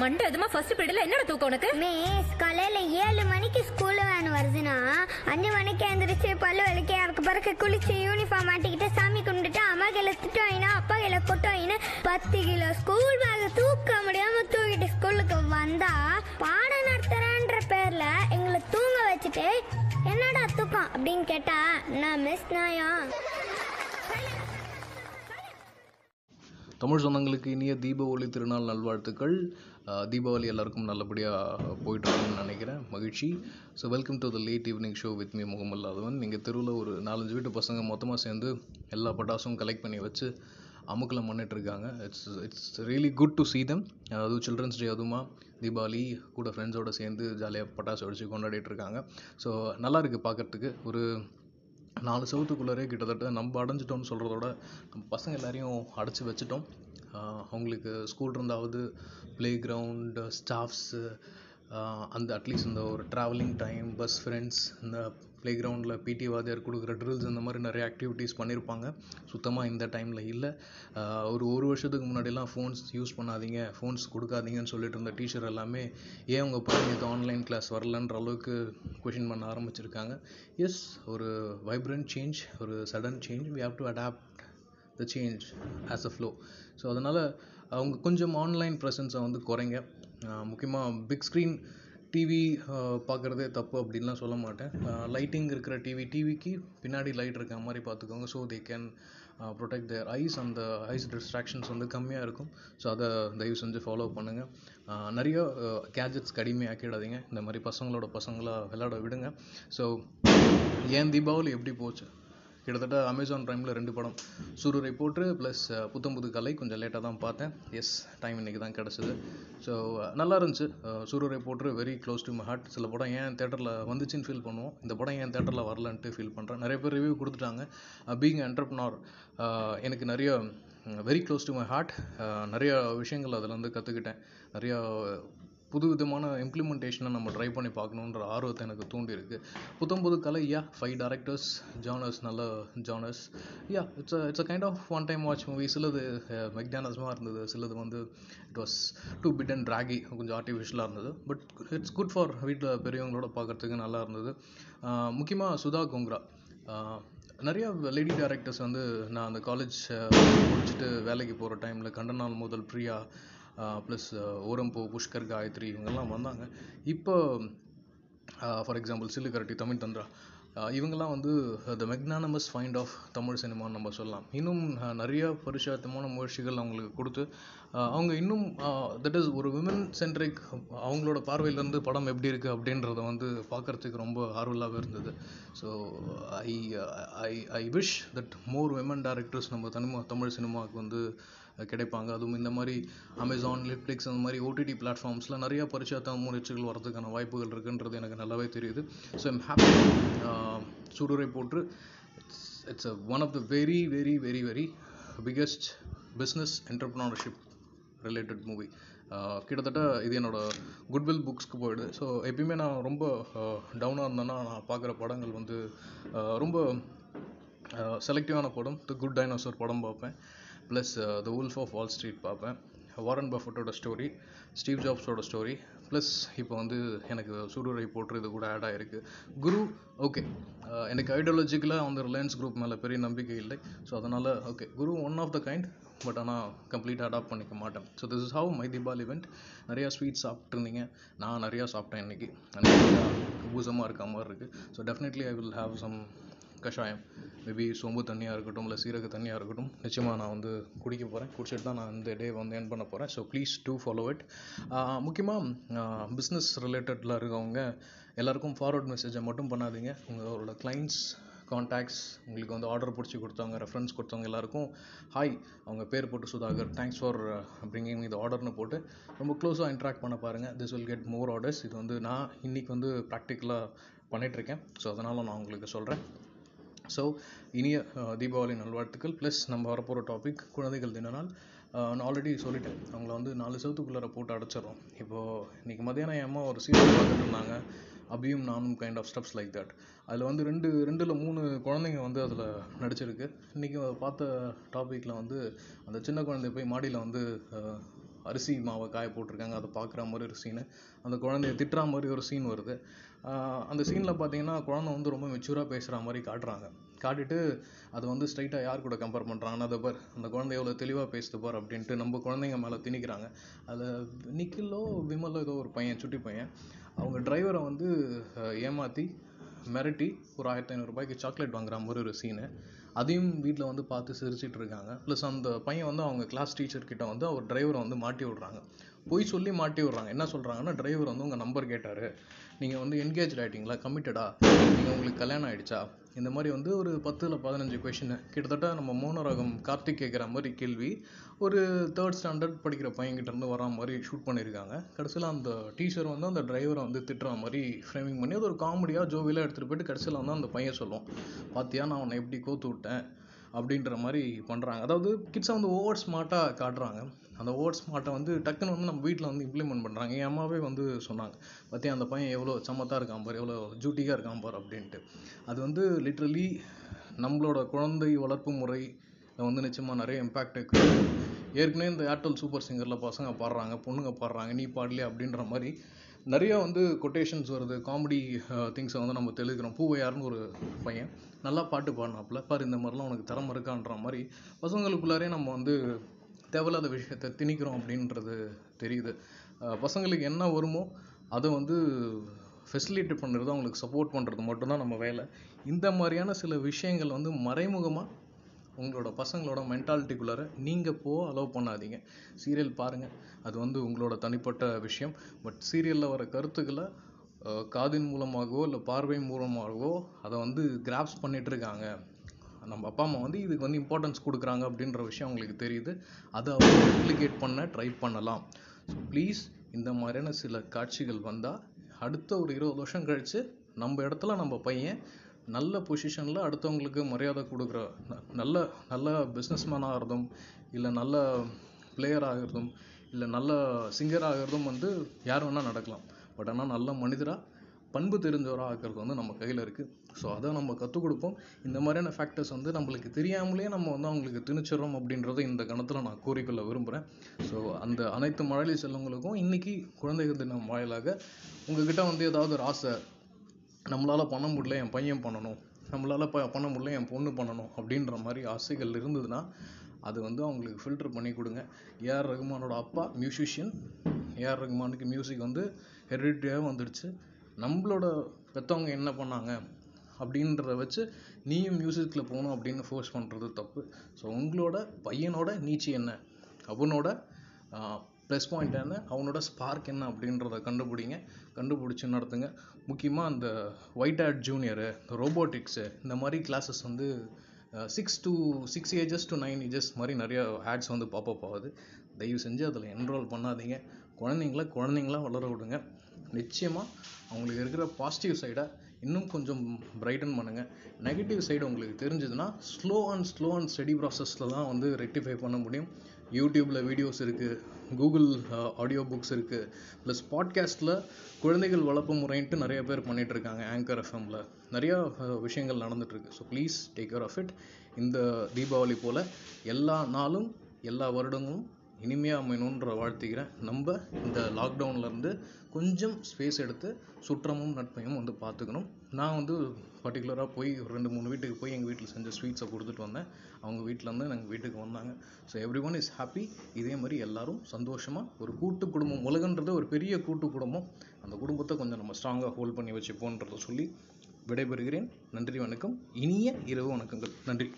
மண்டை எதுமா ஃபர்ஸ்ட் பீரியட்ல என்னடா தூக்கம் உனக்கு? மிஸ் காலையில ஏழு மணிக்கு ஸ்கூல் வேன் வருதுன்னா அஞ்சு மணிக்கு எந்திரிச்சு பல்லு விளக்கி அதுக்கு பிறகு குளிச்சு யூனிஃபார்ம் மாட்டிக்கிட்டு சாமி கும்பிட்டுட்டு அம்மா கையில திட்டு வாங்கினா அப்பா கையில கொட்டு வாங்கினா பத்து கிலோ ஸ்கூல் பேக் தூக்க முடியாம தூக்கிட்டு ஸ்கூலுக்கு வந்தா பாடம் நடத்துறேன்ற பேர்ல எங்களை தூங்க வச்சுட்டு என்னடா தூக்கம்? அப்படின்னு கேட்டா நான் மிஸ் நாயம் தமிழ் சொந்தங்களுக்கு இனிய தீப ஒளி திருநாள் நல்வாழ்த்துக்கள். தீபாவளி எல்லாருக்கும் நல்லபடியாக போயிட்டுருக்குன்னு நினைக்கிறேன். மகிழ்ச்சி. So welcome to the late evening show with me முகமல்லாதவன் நீங்கள் தெருவில் ஒரு நாலஞ்சு வீட்டு பசங்க மொத்தமாக சேர்ந்து எல்லா பட்டாசும் கலெக்ட் பண்ணி வச்சு அமுக்கில் பண்ணிட்டுருக்காங்க it's it's really good to see them அதுவும் சில்ட்ரன்ஸ் டே அதுவுமா தீபாவளி கூட ஃப்ரெண்ட்ஸோடு சேர்ந்து ஜாலியாக பட்டாசு அடித்து கொண்டாடிட்டு இருக்காங்க ஸோ நல்லா இருக்குது பார்க்கறதுக்கு ஒரு நாலு செவத்துக்குள்ளரே கிட்டத்தட்ட நம்ம அடைஞ்சிட்டோம்னு சொல்கிறதோட நம்ம பசங்க எல்லாரையும் அடைச்சி வச்சுட்டோம். அவங்களுக்கு ஸ்கூல் இருந்தாவது ப்ளே கிரவுண்டு ஸ்டாஃப்ஸு அந்த அட்லீஸ்ட் இந்த ஒரு ட்ராவலிங் டைம் பஸ் ஃப்ரெண்ட்ஸ் இந்த ப்ளே கிரவுண்டில் பிடி வாத்தியார் கொடுக்குற ட்ரில்ஸ் இந்த மாதிரி நிறைய ஆக்டிவிட்டீஸ் பண்ணியிருப்பாங்க சுத்தமாக இந்த டைமில் இல்லை. ஒரு ஒரு வருஷத்துக்கு முன்னாடிலாம் ஃபோன்ஸ் யூஸ் பண்ணாதீங்க ஃபோன்ஸ் கொடுக்காதீங்கன்னு சொல்லிட்டு இருந்த டீச்சர் எல்லாமே ஏன் உங்கள் பையனுக்கு ஆன்லைன் கிளாஸ் வரலன்ற அளவுக்கு கொஷின் பண்ண ஆரம்பிச்சிருக்காங்க. எஸ் ஒரு வைப்ரண்ட் சேஞ்ச் ஒரு sudden change we have to adapt the change as a flow so அதனால் அவங்க கொஞ்சம் ஆன்லைன் ப்ரெசன்ஸை வந்து குறைங்க. முக்கியமாக பிக் ஸ்க்ரீன் டிவி பார்க்குறதே தப்பு அப்படின்லாம் சொல்ல மாட்டேன். லைட்டிங் இருக்கிற டிவி டிவிக்கு பின்னாடி லைட் இருக்க மாதிரி பார்த்துக்கோங்க. So they can protect their eyes அந்த ஐஸ் டிஸ்ட்ராக்ஷன்ஸ் வந்து கம்மியாக இருக்கும். ஸோ அதை தயவு செஞ்சு ஃபாலோ பண்ணுங்கள் நிறைய கேஜெட்ஸ் கடிமையாக்கிடாதீங்க இந்த மாதிரி பசங்களோட பசங்களாக விளையாட விடுங்க. ஸோ ஏன் தீபாவளி எப்படி போச்சு? கிட்டத்தட்ட அமேசான் ப்ரைமில் ரெண்டு படம். சூரரை போட்டு ப்ளஸ் புத்தம்புது கலை. கொஞ்சம் லேட்டாக தான் பார்த்தேன். எஸ் டைம் இன்னைக்கு தான் கிடச்சிது. ஸோ நல்லா இருந்துச்சு. Soorarai Pottru very close to my heart சில படம் ஏன் தேட்டரில் வந்துச்சுன்னு ஃபீல் பண்ணுவோம். இந்த படம் ஏன் தேட்டரில் வரலன்ட்டு ஃபீல் பண்ணுறேன் நிறைய பேர் ரிவ்யூ கொடுத்துட்டாங்க. பீங் என்டர்ப்னார் எனக்கு நிறைய very close to my heart நிறைய விஷயங்கள் அதில் வந்து கற்றுக்கிட்டேன் நிறையா புது விதமான இம்ப்ளிமெண்டேஷனை நம்ம ட்ரை பண்ணி பார்க்கணுன்ற ஆர்வத்தை எனக்கு தூண்டியிருக்கு. Putham Pudhu Kaalai yeah five directors genres நல்ல genres yeah it's it's a kind of one time watch movie சிலது eh, மெக்டானஸ்மாக இருந்தது. சிலது வந்து it was too bit and draggy கொஞ்சம் ஆர்டிஃபிஷியலாக இருந்தது. பட் இட்ஸ் குட் ஃபார் வீட்டில் பெரியவங்களோட பார்க்குறதுக்கு நல்லா இருந்தது. முக்கியமாக சுதா கோங்ரா நிறையா லேடி டேரக்டர்ஸ் வந்து நான் அந்த காலேஜ் eh, முடிச்சுட்டு வேலைக்கு போகிற டைமில் கண்டனால் முதல் பிரியா ப்ளஸ் ஓரம்போ புஷ்கர் காயத்ரி இவங்கெல்லாம் வந்தாங்க. இப்போ ஃபார் எக்ஸாம்பிள் சில்லுக்கரட்டி தமிழ் தந்திரா இவங்கெல்லாம் வந்து the magnanimous find of Tamil சினிமான்னு நம்ம சொல்லலாம். இன்னும் நிறைய பரிசாத்தமான முயற்சிகள் அவங்களுக்கு கொடுத்து அவங்க இன்னும் தட் இஸ் ஒரு விமன் சென்ட்ரிக் அவங்களோட பார்வையிலேருந்து படம் எப்படி இருக்குது அப்படின்றத வந்து பார்க்கறதுக்கு ரொம்ப ஆர்வலாகவே இருந்தது. So I I I wish that more women directors நம்ம தனிமா தமிழ் சினிமாவுக்கு வந்து கிடைப்பாங்க. அதுவும் இந்த மாதிரி அமேசான் நெட்ஃப்ளிக்ஸ் அந்த மாதிரி ஓடிடி பிளாட்ஃபார்ம்ஸில் நிறையா பரிச்சாத்த முயற்சிகள் வரதுக்கான வாய்ப்புகள் இருக்குன்றது எனக்கு நல்லாவே தெரியுது. So I'm happy Soorarai Pottru it's it's one of the very very very very biggest business entrepreneurship related movie கிட்டத்தட்ட இது என்னோட குட்வில் புக்ஸ்க்கு போயிடுது ஸோ எப்பயுமே நான் ரொம்ப டவுனாக இருந்தேன்னா நான் பார்க்குற படங்கள் வந்து ரொம்ப செலக்டிவான படம். தி குட் டைனோசர் படம் பார்ப்பேன். Plus the wolf of Wall Street பார்ப்பேன். வாரன் பஃபட்டோட ஸ்டோரி ஸ்டீவ் ஜாப்ஸோட ஸ்டோரி ப்ளஸ் இப்போ வந்து எனக்கு சூடுரை போட்டு இது கூட ஆட் ஆகிருக்கு குரு ஓகே எனக்கு ஐடியாலஜிக்கலாக அந்த ரிலையன்ஸ் குரூப் மேலே பெரிய நம்பிக்கை இல்லை. ஸோ அதனால் okay Guru one of the kind but ஆனால் கம்ப்ளீட்டாக அடாப்ட் பண்ணிக்க மாட்டேன். So this is how my Deepavali event நிறையா ஸ்வீட் சாப்பிட்ருந்தீங்க நான் நிறையா சாப்பிட்டேன் இன்றைக்கி பூசமாக இருக்க மாதிரி இருக்குது so definitely I will have some கஷாயம். மேபி சோம்பு தண்ணியாக இருக்கட்டும் இல்லை சீரக தண்ணியாக இருக்கட்டும் நிச்சயமாக நான் வந்து குடிக்க போகிறேன் குடிச்சிட்டு தான் நான் இந்த டே வந்து என் பண்ண போகிறேன் so please do follow it முக்கியமாக பிஸ்னஸ் ரிலேட்டடில் இருக்கவங்க எல்லாருக்கும் ஃபார்வர்ட் மெசேஜை மட்டும் பண்ணாதீங்க. உங்களோட கிளைண்ட்ஸ் காண்டாக்ட்ஸ் உங்களுக்கு வந்து ஆர்டர் பிடிச்சி கொடுத்தவங்க ரெஃபரன்ஸ் கொடுத்தவங்க எல்லாருக்கும் ஹாய் அவங்க பேர் போட்டு சுதாகர். தேங்க்ஸ் ஃபார் பிரிங்கிங் இது ஆர்டர்னு போட்டு ரொம்ப க்ளோஸாக இன்ட்ராக்ட் பண்ண பாருங்கள் this will get more orders இது வந்து நான் இன்றைக்கி வந்து ப்ராக்டிக்கலாக பண்ணிகிட்ருக்கேன் ஸோ அதனால் நான் உங்களுக்கு சொல்கிறேன் ஸோ இனிய தீபாவளி நல்வாழ்த்துக்கள். ப்ளஸ் நம்ம வரப்போகிற டாபிக் குழந்தைகள் தின நாள் நான் ஆல்ரெடி சொல்லிட்டேன். அவங்கள வந்து நாலு செவத்துக்குள்ளார போட்டு அடைச்சிடறோம் இப்போது இன்றைக்கி மதியானம் என் அம்மா ஒரு சீரியல் பார்த்துட்டு இருந்தாங்க. அபியும் நானும் kind of steps like that அதில் வந்து ரெண்டு ரெண்டில் மூணு குழந்தைங்க வந்து அதில் நடிச்சிருக்கு. இன்றைக்கி பார்த்த டாப்பிக்கில் வந்து அந்த சின்ன குழந்தை போய் மாடியில் வந்து அரிசி மாவை காய போட்டிருக்காங்க. அதை பார்க்குற மாதிரி ஒரு சீனு அந்த குழந்தைய திட்டுற மாதிரி ஒரு சீன் வருது. அந்த சீனில் பார்த்தீங்கன்னா குழந்தை வந்து ரொம்ப மெச்சூராக பேசுகிற மாதிரி காட்டுறாங்க. காட்டிட்டு அது வந்து ஸ்ட்ரைட்டாக யார் கூட கம்பேர் பண்ணுறாங்கன்னா அதை பார் அந்த குழந்தை எவ்வளோ தெளிவாக பேசுது பார் அப்படின்ட்டு நம்ம குழந்தைங்க மேலே திணிக்கிறாங்க. அதில் நிக்கிலோ விமலோ ஏதோ ஒரு பையன் சுட்டி பையன் அவங்க டிரைவரை வந்து ஏமாற்றி மிரட்டி ஒரு ஆயிரத்தி ஐநூறுரூபாய்க்கு சாக்லேட் வாங்குற மாதிரி ஒரு சீனு அதையும் வீட்டில் வந்து பார்த்து சிரிச்சிட்டு இருக்காங்க. ப்ளஸ் அந்த பையன் வந்து அவங்க கிளாஸ் டீச்சர் கிட்ட வந்து அவர் டிரைவரை வந்து மாட்டி விடுறாங்க. பொய் சொல்லி மாட்டி விடுறாங்க. என்ன சொல்கிறாங்கன்னா டிரைவர் வந்து உங்கள் நம்பர் கேட்டார். நீங்கள் வந்து என்கேஜ் ஆகிட்டீங்களா கமிட்டடா நீங்கள் உங்களுக்கு கல்யாணம் ஆகிடுச்சா இந்த மாதிரி வந்து ஒரு பத்தில் பதினஞ்சு கொஷின் கிட்டத்தட்ட நம்ம மோனராகம் கார்த்திக் கேட்குற மாதிரி கேள்வி ஒரு தேர்ட் ஸ்டாண்டர்ட் படிக்கிற பையன்கிட்டருந்து வரா மாதிரி ஷூட் பண்ணியிருக்காங்க கடைசியில் அந்த டீச்சர் வந்து அந்த டிரைவரை வந்து திட்டுற மாதிரி ஃப்ரேமிங் பண்ணி அது ஒரு காமெடியாக ஜோவியலாக எடுத்துகிட்டு போயிட்டு கடைசியில் வந்து அந்த பையன் சொல்லுவோம் பார்த்தியா நான் உன்னை எப்படி கோத்து விட்டேன்? அப்படின்ற மாதிரி பண்ணுறாங்க அதாவது கிட்ஸை வந்து ஓவர் ஸ்மார்ட்டாக காட்டுறாங்க. அந்த ஓவர் ஸ்மார்ட்டை வந்து டக்குன்னு வந்து நம்ம வீட்டில் வந்து இம்ப்ளிமெண்ட் பண்ணுறாங்க என் அம்மாவே வந்து சொன்னாங்க பார்த்தியா அந்த பையன் எவ்வளோ சமத்தாக இருக்கான் பார் எவ்வளோ ஜூட்டிக்காக இருக்கான் பார் அப்படின்ட்டு. அது வந்து லிட்ரலி நம்மளோட குழந்தை வளர்ப்பு முறை வந்து நிச்சயமாக நிறைய இம்பேக்ட் ஏற்கனவே இந்த ஏர்டெல் சூப்பர் சிங்கரில் பசங்க பாடுறாங்க பொண்ணுங்க பாடுறாங்க நீ பாடலையே? அப்படின்ற மாதிரி நிறைய வந்து கொட்டேஷன்ஸ் வருது. காமெடி திங்ஸை uh, வந்து நம்ம தெளிக்கிறோம். பூவையார்னு ஒரு பையன் நல்லா பாட்டு பாடினாப்புல. பாரு இந்த மாதிரிலாம் உனக்கு திறமை இருக்கான்ற மாதிரி பசங்களுக்குள்ளாரே நம்ம வந்து தேவையில்லாத விஷயத்தை திணிக்கிறோம் அப்படின்றது தெரியுது. பசங்களுக்கு என்ன வருமோ அதை வந்து ஃபெசிலிட்டி பண்ணுறது அவங்களுக்கு சப்போர்ட் பண்ணுறது மட்டும்தான் நம்ம வேலை. இந்த மாதிரியான சில விஷயங்கள் வந்து மறைமுகமாக உங்களோட பசங்களோட மென்டாலிட்டிக்குள்ளார நீங்கள் போக அலோவ் பண்ணாதீங்க. சீரியல் பாருங்கள் அது வந்து உங்களோட தனிப்பட்ட விஷயம். பட் சீரியலில் வர கருத்துக்களை காதின் மூலமாகவோ இல்லை பார்வை மூலமாகவோ அதை வந்து கிராப்ஸ் பண்ணிகிட்ருக்காங்க இருக்காங்க நம்ம அப்பா அம்மா வந்து இதுக்கு வந்து இம்பார்ட்டன்ஸ் கொடுக்குறாங்க அப்படின்ற விஷயம் அவங்களுக்கு தெரியுது. அதை அவங்க ரெப்ளிகேட் பண்ண ட்ரை பண்ணலாம். ஸோ ப்ளீஸ் இந்த மாதிரியான சில காட்சிகள் வந்தால் அடுத்த ஒரு இருபது வருஷம் கழித்து நம்ம இடத்துல நம்ம பையன் நல்ல பொசிஷனில் அடுத்தவங்களுக்கு மரியாதை கொடுக்குற ந- நல்ல நல்ல பிஸ்னஸ்மேன் ஆகிறதும் இல்லை நல்ல பிளேயர் ஆகிறதும் இல்லை நல்ல சிங்கர் ஆகிறதும் வந்து யார் வேணால் நடக்கலாம். பட் ஆனால் நல்ல மனிதராக பண்பு தெரிஞ்சவராக ஆக்கிறது வந்து நம்ம கையில் இருக்குது ஸோ அதை நம்ம கற்றுக் கொடுப்போம். இந்த மாதிரியான ஃபேக்டர்ஸ் வந்து நம்மளுக்கு தெரியாமலே நம்ம வந்து அவங்களுக்கு திணிச்சிடறோம் அப்படின்றத இந்த கணத்தில் நான் கூறிக்கொள்ள விரும்புகிறேன் ஸோ அந்த அனைத்து மழலை செல்வங்களுக்கும் இன்றைக்கி குழந்தைகள் தினம் வாயிலாக உங்ககிட்ட வந்து ஏதாவது ஒரு ஆசை நம்மளால் பண்ண முடியல என் பையன் பண்ணணும். நம்மளால் ப பண்ண முடியல என் பொண்ணு பண்ணணும் அப்படின்ற மாதிரி ஆசைகள் இருந்ததுன்னா அது வந்து அவங்களுக்கு ஃபில்டர் பண்ணி கொடுங்க. ஏஆர் ரகுமானோட அப்பா மியூசிஷியன் ஏஆர் ரகுமானுக்கு மியூசிக் வந்து ஹெரிடிட்டியாக வந்துடுச்சு. நம்மளோட பெற்றவங்க என்ன பண்ணாங்க அப்படின்றத வச்சு நீயும் மியூசிக்கில் போகணும் அப்படின்னு ஃபோர்ஸ் பண்ணுறது தப்பு. ஸோ உங்களோட பையனோட நீச்சி என்ன? அவனோட ப்ளஸ் பாயிண்ட் என்ன? அவனோட ஸ்பார்க் என்ன அப்படின்றத கண்டுபிடிங்க. கண்டுபிடிச்சி நடத்துங்க. முக்கியமாக அந்த ஒயிட் ஆட் ஜூனியரு இந்த ரோபோட்டிக்ஸு இந்த மாதிரி கிளாஸஸ் வந்து six to six ages to nine ages மாதிரி நிறையா ஆட்ஸ் வந்து பாப்பப் ஆகுது. தயவு செஞ்சு அதில் என்ரோல் பண்ணாதீங்க. குழந்தைங்கள குழந்தைங்களா வளர விடுங்க. நிச்சயமாக அவங்களுக்கு இருக்கிற பாசிட்டிவ் சைடை இன்னும் கொஞ்சம் பிரைட்டன் பண்ணுங்கள் நெகட்டிவ் சைடு உங்களுக்கு தெரிஞ்சதுன்னா slow and slow and steady ப்ராசஸில் தான் வந்து ரெக்டிஃபை பண்ண முடியும். யூடியூப்பில் வீடியோஸ் இருக்குது கூகுள் ஆடியோ புக்ஸ் இருக்குது ப்ளஸ் பாட்காஸ்ட்டில் குழந்தைகள் வளர்ப்பு முறைன்ட்டு நிறைய பேர் பண்ணிகிட்ருக்காங்க இருக்காங்க ஆங்கர் எஃப்எம்மில் நிறையா விஷயங்கள் நடந்துகிட்ருக்கு so please take care of it இந்த தீபாவளி போல் எல்லா நாளும் எல்லா வருடங்களும் இனிமையாக அமையணுன்ற வாழ்த்துக்கிறேன் நம்ம இந்த லாக்டவுன்லேருந்து கொஞ்சம் ஸ்பேஸ் எடுத்து சுற்றமும் நட்பையும் வந்து பார்த்துக்கணும். நான் வந்து பர்டிகுலராக போய் ஒரு ரெண்டு மூணு வீட்டுக்கு போய் எங்கள் வீட்டில் செஞ்ச ஸ்வீட்ஸை கொடுத்துட்டு வந்தேன். அவங்க வீட்டிலேருந்து எங்கள் வீட்டுக்கு வந்தாங்க. So every one is happy இதே மாதிரி எல்லோரும் சந்தோஷமாக ஒரு கூட்டு குடும்பம் உலகன்றது ஒரு பெரிய கூட்டு குடும்பம். அந்த குடும்பத்தை கொஞ்சம் நம்ம ஸ்ட்ராங்காக ஹோல்ட் பண்ணி வச்சுப்போன்றதை சொல்லி விடைபெறுகிறேன். நன்றி வணக்கம். இனிய இரவு வணக்கங்கள். நன்றி.